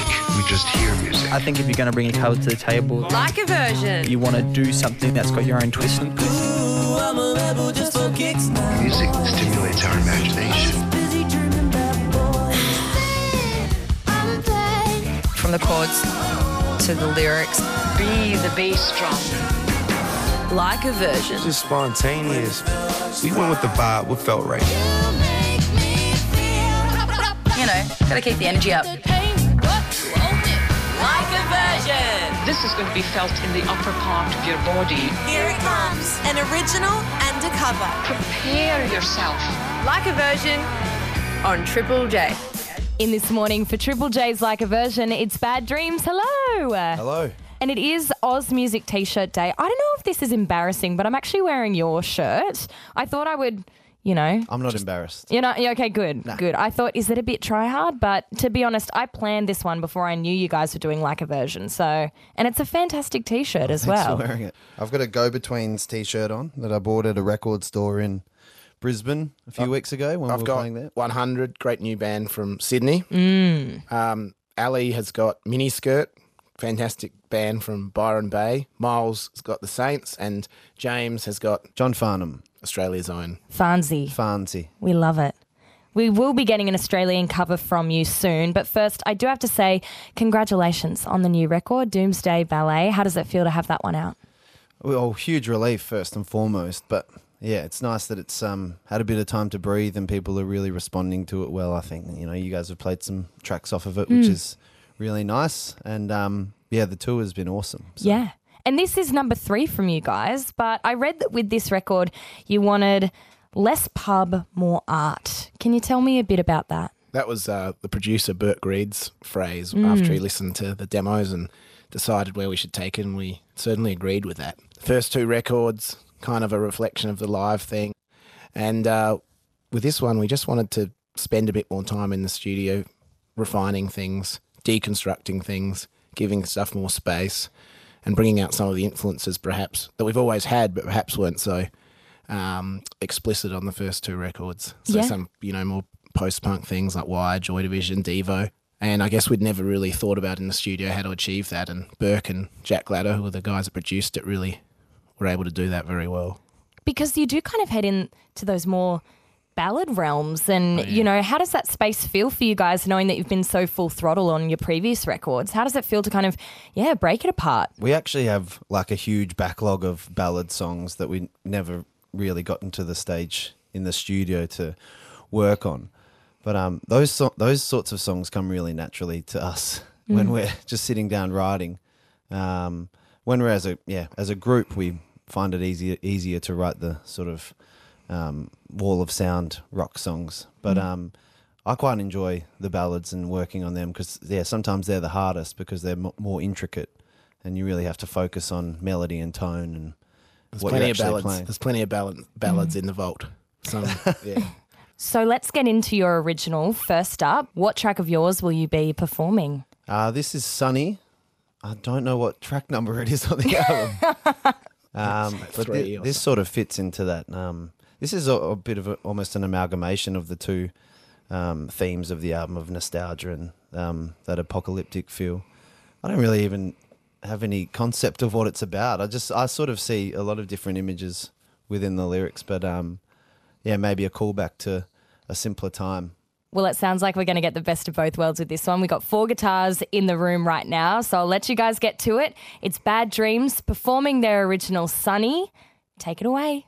think we just hear music. I think if you're going to bring a cover to the table, Like a version. you want to do something that's got your own twist. And kicks music stimulates our imagination. From the chords to the lyrics. Be the bass drum. Like a version. Just spontaneous. We went with the vibe, what felt right. You know, gotta keep the energy up. Like a version. This is going to be felt in the upper part of your body. Here it comes, an original and a cover. Prepare yourself. Like a version on Triple J. In this morning for Triple J's Like a Version, it's Bad Dreams. Hello. Hello. And it is Oz Music T shirt day. I don't know if this is embarrassing, but I'm actually wearing your shirt. I thought I would, you know. I'm not embarrassed. You know, okay, good, good. I thought, is it a bit try hard? But to be honest, I planned this one before I knew you guys were doing like a version. So, and it's a fantastic T-shirt as Thanks well. for wearing it. I've got a Go Betweens t-shirt on that I bought at a record store in Brisbane a few weeks ago when I've we were got playing there. 100, great new band from Sydney. Mm. Um, Ali has got Mini Skirt, fantastic band from Byron Bay. Miles has got the Saints, and James has got John Farnham, Australia's own. Fancy. Fancy. We love it. We will be getting an Australian cover from you soon. But first, I do have to say, congratulations on the new record, Doomsday Ballet. How does it feel to have that one out? Well, huge relief first and foremost, but yeah, it's nice that it's um, had a bit of time to breathe and people are really responding to it well. I think you know you guys have played some tracks off of it, which Mm. is really nice, and um, yeah, the tour has been awesome. So- Yeah. And this is number three from you guys. But I read that with this record, you wanted less pub, more art. Can you tell me a bit about that? That was uh, the producer Burke Reid's phrase Mm. after he listened to the demos and decided where we should take it, and we certainly agreed with that. The first two records, kind of a reflection of the live thing, and uh, with this one, we just wanted to spend a bit more time in the studio, refining things, deconstructing things, giving stuff more space, and bringing out some of the influences perhaps that we've always had, but perhaps weren't so um, explicit on the first two records. So Yeah. some, you know, more post-punk things like Wire, Joy Division, Devo. And I guess we'd never really thought about in the studio how to achieve that. And Burke and Jack Ladder, who were the guys that produced it, really were able to do that very well. Because you do kind of head into those more ballad realms. And, Oh, you know, how does that space feel for you guys knowing that you've been so full throttle on your previous records? How does it feel to kind of, yeah, break it apart? We actually have like a huge backlog of ballad songs that we never really gotten to the stage in the studio to work on. But um, those so- those sorts of songs come really naturally to us when Mm. we're just sitting down writing. Um, when we're as a yeah as a group, we find it easier easier to write the sort of um, wall of sound rock songs. But Mm. um, I quite enjoy the ballads and working on them because yeah sometimes they're the hardest because they're mo more intricate and you really have to focus on melody and tone and There's what plenty you're of ballads. playing. There's plenty of ballad, ballads in the vault. Some, yeah. So let's get into your original. First up, what track of yours will you be performing? Uh, this is Sunny. I don't know what track number it is on the album. um, but three thi- or this sort of fits into that. Um, this is a, a bit of a, almost an amalgamation of the two um, themes of the album of nostalgia and um, that apocalyptic feel. I don't really even have any concept of what it's about. I just I sort of see a lot of different images within the lyrics, but um, yeah, maybe a callback to a simpler time. Well, it sounds like we're going to get the best of both worlds with this one. We've got four guitars in the room right now, so I'll let you guys get to it. It's Bad Dreams performing their original Sunny. Take it away.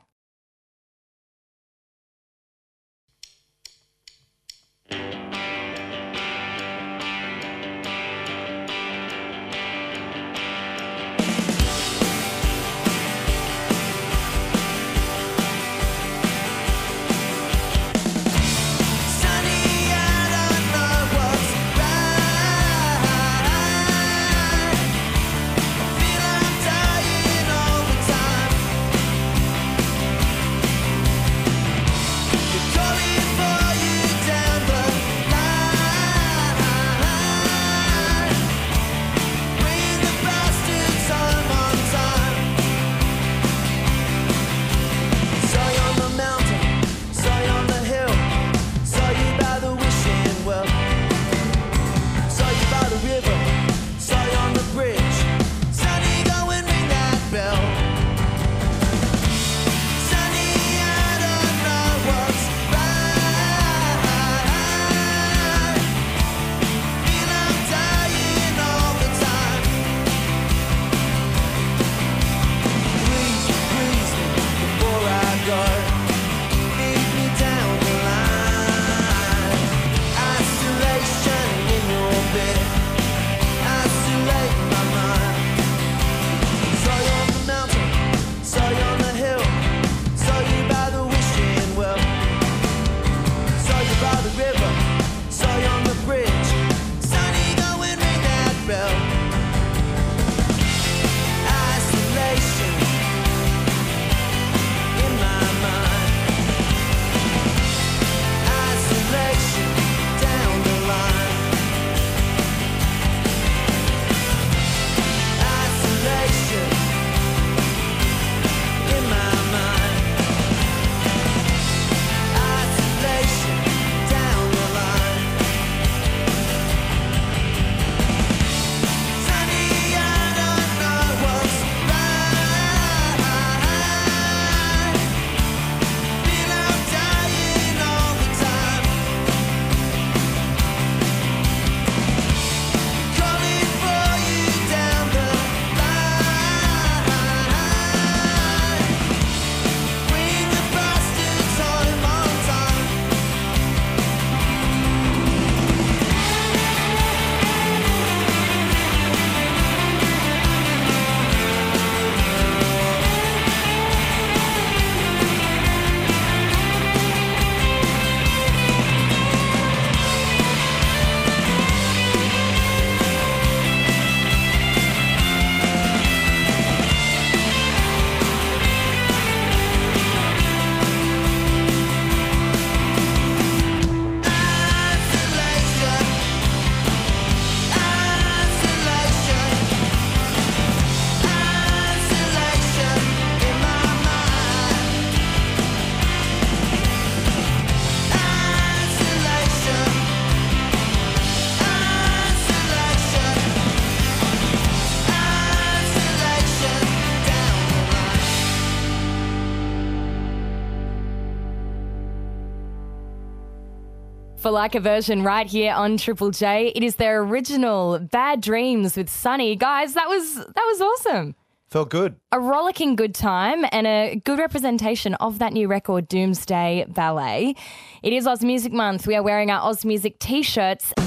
Like a version right here on Triple J. It is their original Bad Dreams with Sunny. Guys, that was that was awesome. Felt good. A rollicking good time and a good representation of that new record, Doomsday Ballet. It is Oz Music Month. We are wearing our Oz Music t-shirts. They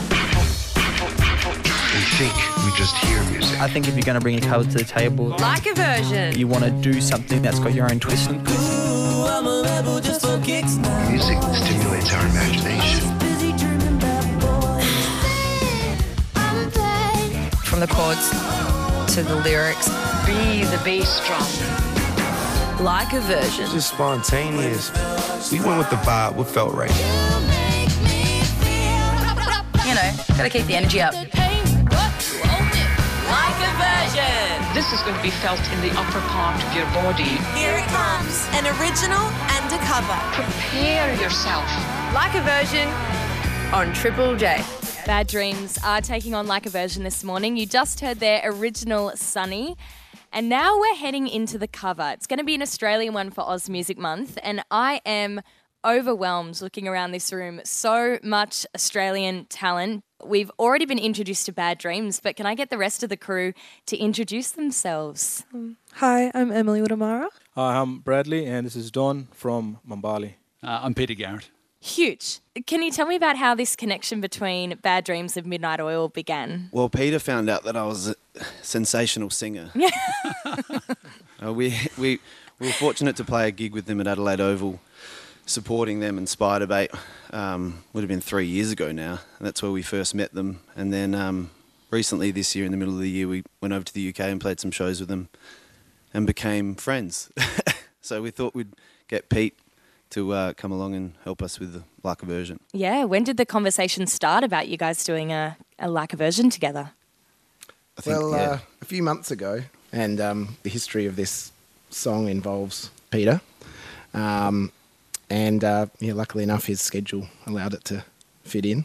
think we just hear music. I think if you're going to bring a cover to the table, Like a version. you want to do something that's got your own twist. And good. Music stimulates our imagination. From the chords to the lyrics. Be the bass drum. Like a version. Just spontaneous. We went with the vibe, what felt right. You know, gotta keep the energy up. Like a version. This is going to be felt in the upper part of your body. Here it comes. An original and a cover. Prepare yourself. Like a version on Triple J. Bad Dreams are taking on like a version this morning. You just heard their original Sunny. And now we're heading into the cover. It's going to be an Australian one for Oz Music Month. And I am overwhelmed looking around this room. So much Australian talent. We've already been introduced to Bad Dreams, but can I get the rest of the crew to introduce themselves? Hi, I'm Emily Wurramara. Hi, I'm Bradley, and this is Don from Mambali. Uh, I'm Peter Garrett. Huge. Can you tell me about how this connection between Bad Dreams and Midnight Oil began? Well, Peter found out that I was a sensational singer. Uh, we, we, we were fortunate to play a gig with them at Adelaide Oval, supporting them in Spiderbait. Um, would have been three years ago now. And that's where we first met them. And then um, recently, this year, in the middle of the year, we went over to the UK and played some shows with them and became friends. so we thought we'd get Pete to uh, come along and help us with the like version. Yeah, when did the conversation start about you guys doing a, a like a version together? I think, well, yeah. uh, a few months ago, and um, the history of this song involves Peter. Um, and uh, yeah, luckily enough, his schedule allowed it to fit in.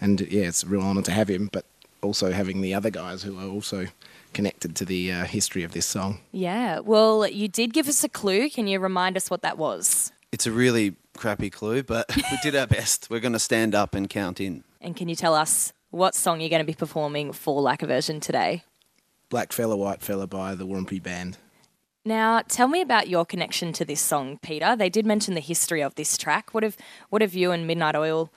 And yeah, it's a real honour to have him, but also having the other guys who are also connected to the uh, history of this song. Yeah, well, you did give us a clue. Can you remind us what that was? It's a really crappy clue, but we did our best. We're going to stand up and count in. And can you tell us what song you're going to be performing for like a version today? Black Fella, White Fella by the Warumpi Band. Now, tell me about your connection to this song, Peter. They did mention the history of this track. What have what have you and Midnight Oil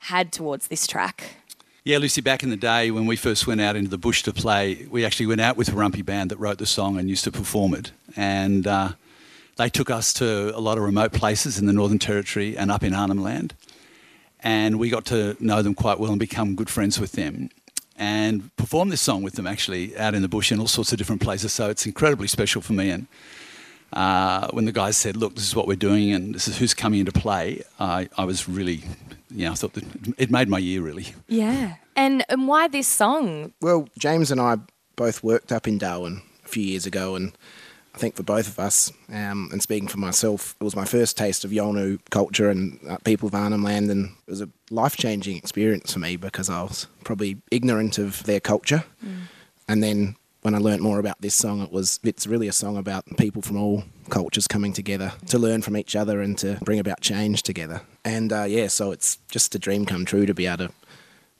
had towards this track? Yeah, Lucy, back in the day when we first went out into the bush to play, we actually went out with Warumpi band that wrote the song and used to perform it. And uh, they took us to a lot of remote places in the Northern Territory and up in Arnhem Land. And we got to know them quite well and become good friends with them. And perform this song with them actually out in the bush in all sorts of different places. So it's incredibly special for me. And uh, when the guys said, "Look, this is what we're doing, and this is who's coming into play," I, I was really, you know, I thought that it made my year really. Yeah. And and why this song? Well, James and I both worked up in Darwin a few years ago, and I think for both of us, um, and speaking for myself, it was my first taste of Yolngu culture and uh, people of Arnhem Land, and it was a life changing experience for me because I was probably ignorant of their culture. And then when I learnt more about this song, it was it's really a song about people from all cultures coming together to learn from each other and to bring about change together. And uh, yeah, so it's just a dream come true to be able to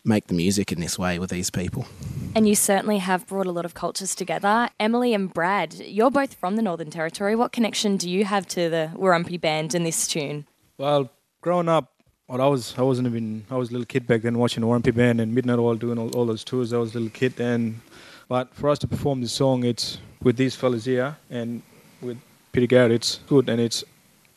make the music in this way with these people. And you certainly have brought a lot of cultures together. Emily and Brad, you're both from the Northern Territory. What connection do you have to the Warumpi band and this tune? Well, growing up, well, I was I wasn't even I was a little kid back then watching the Warumpi Band and Midnight Oil doing all, all those tours. I was a little kid, and but for us to perform this song, it's with these fellas here and with Peter Garrett. It's good and it's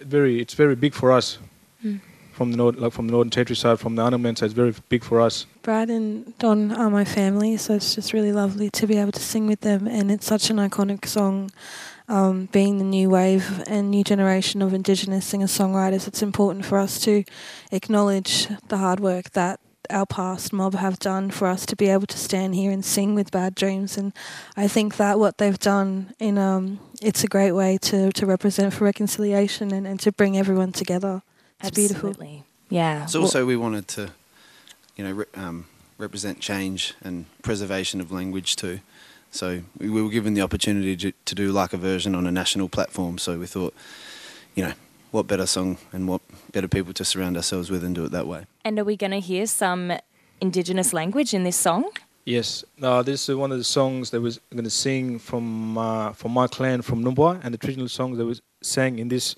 very it's very big for us Mm. From the north, like from the Northern Territory side, from the Arnhem side. It's very big for us. Brad and Don are my family, so it's just really lovely to be able to sing with them. And it's such an iconic song. Um, being the new wave and new generation of Indigenous singer songwriters, it's important for us to acknowledge the hard work that our past mob have done for us to be able to stand here and sing with Bad Dreams. And I think that what they've done in um, it's a great way to, to represent for reconciliation and, and to bring everyone together. It's beautiful. Absolutely. Yeah. It's also we wanted to, you know, re- um, represent change and preservation of language too. So we, we were given the opportunity to, to do like a version on a national platform. So we thought, you know, what better song and what better people to surround ourselves with and do it that way. And are we going to hear some Indigenous language in this song? Yes, uh, this is one of the songs that was going to sing from uh, from my clan from Numbulwar, and the traditional song that was sang in this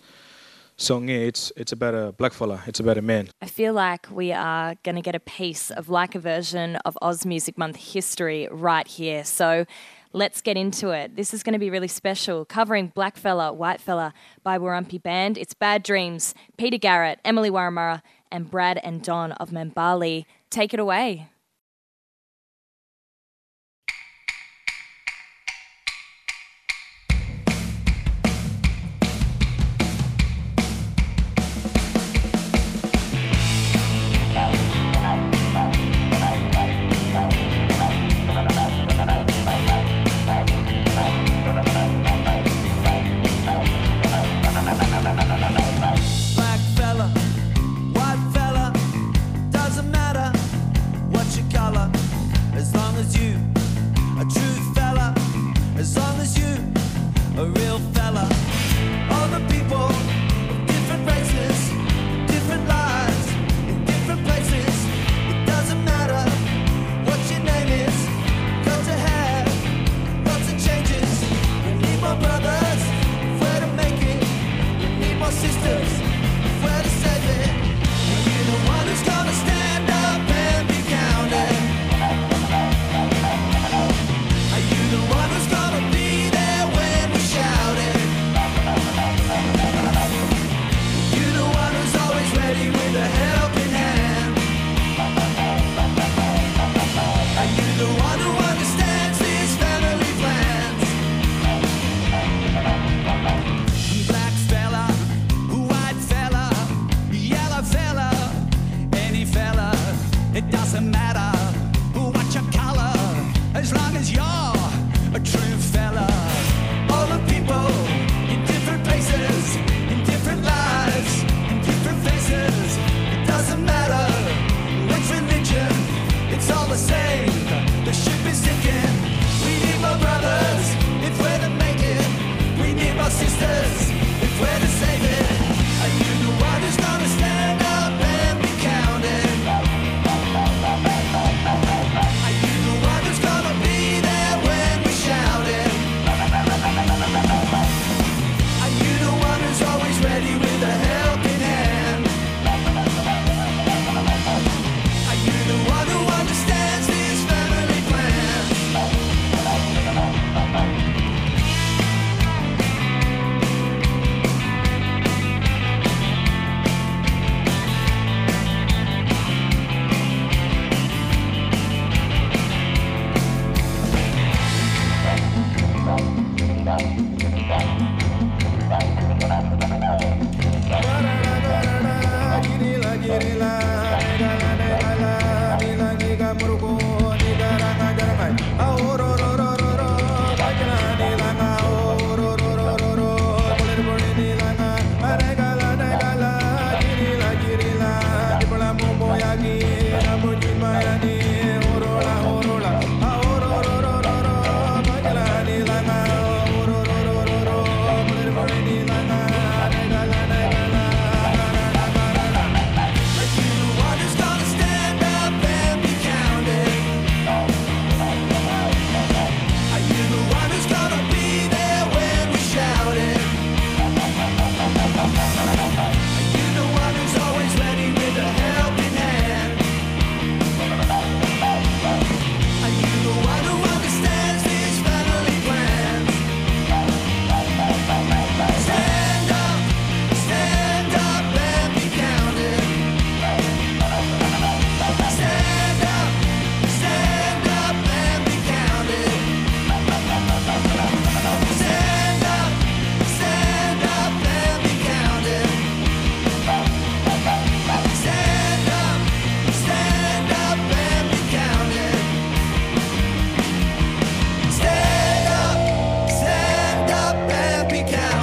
song here. It's it's about a black fella. It's about a man. I feel like we are going to get a piece of like a version of Oz Music Month history right here. So let's get into it. This is going to be really special, covering Black Fella, White Fella by Warumpi Band. It's Bad Dreams, Peter Garrett, Emily Wurramara, and Brad and Don of Mambali. Take it away.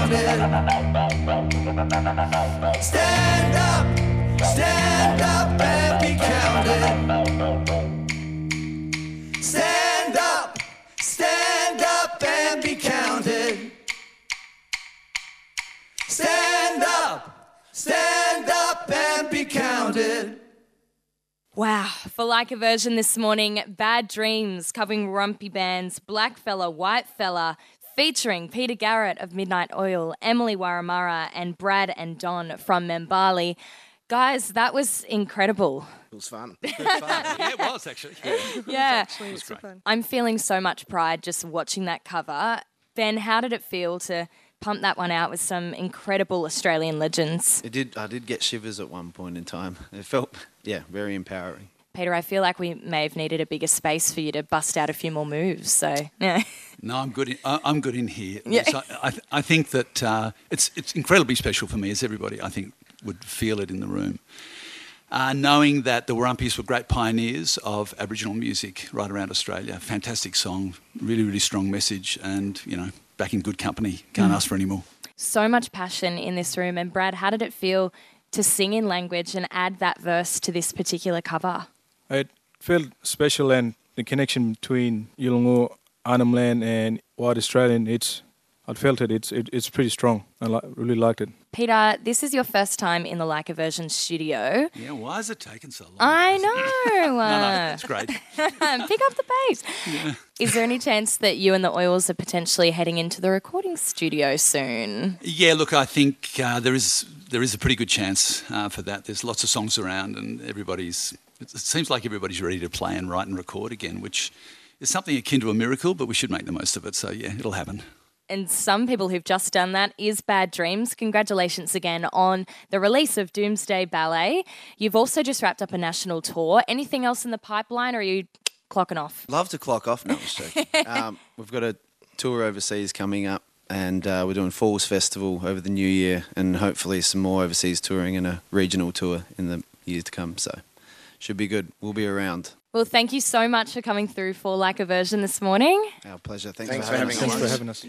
Stand up, stand up and be counted. Stand up, stand up and be counted. Stand up, stand up and be counted. Wow, for like a version this morning, Bad Dreams covering Warumpi Band's Black Fella, White Fella featuring Peter Garrett of Midnight Oil, Emily Wurramara, and Brad and Don from Mambali. Guys, that was incredible. It was fun. yeah, it was actually. Yeah. It was great. I'm feeling so much pride just watching that cover. Ben, how did it feel to pump that one out with some incredible Australian legends? It did. I did get shivers at one point in time. It felt, yeah, very empowering. Peter, I feel like we may have needed a bigger space for you to bust out a few more moves. So, yeah. No, I'm good. In, I'm good in here. Yeah. So I, th- I think that uh, it's it's incredibly special for me, as everybody I think would feel it in the room. Uh, knowing that the Warumpies were great pioneers of Aboriginal music right around Australia, fantastic song, really really strong message, and you know back in good company. Can't Mm. ask for any more. So much passion in this room. And Brad, how did it feel to sing in language and add that verse to this particular cover? It felt special and the connection between Yolngu, Arnhem Land and White Australian, it's I felt it. It's it, it's pretty strong. I li- really liked it. Peter, this is your first time in the Like a Version studio. Yeah, why is it taking so long? I know. No, no, uh, it's great. Pick up the pace. Is there any chance that you and the Oils are potentially heading into the recording studio soon? Yeah, look, I think uh, there is there is a pretty good chance uh, for that. There's lots of songs around, and everybody's. It seems like everybody's ready to play and write and record again, which is something akin to a miracle. But we should make the most of it. So yeah, it'll happen. And some people who've just done that is Bad Dreams. Congratulations again on the release of Doomsday Ballet. You've also just wrapped up a national tour. Anything else in the pipeline, or are you clocking off? Love to clock off. No, I'm um, we've got a tour overseas coming up, and uh, we're doing Falls Festival over the new year, and hopefully some more overseas touring and a regional tour in the years to come. So, should be good. We'll be around. Well, thank you so much for coming through for Like a Version this morning. Our pleasure. Thanks, Thanks for for having having us. Thanks for having us.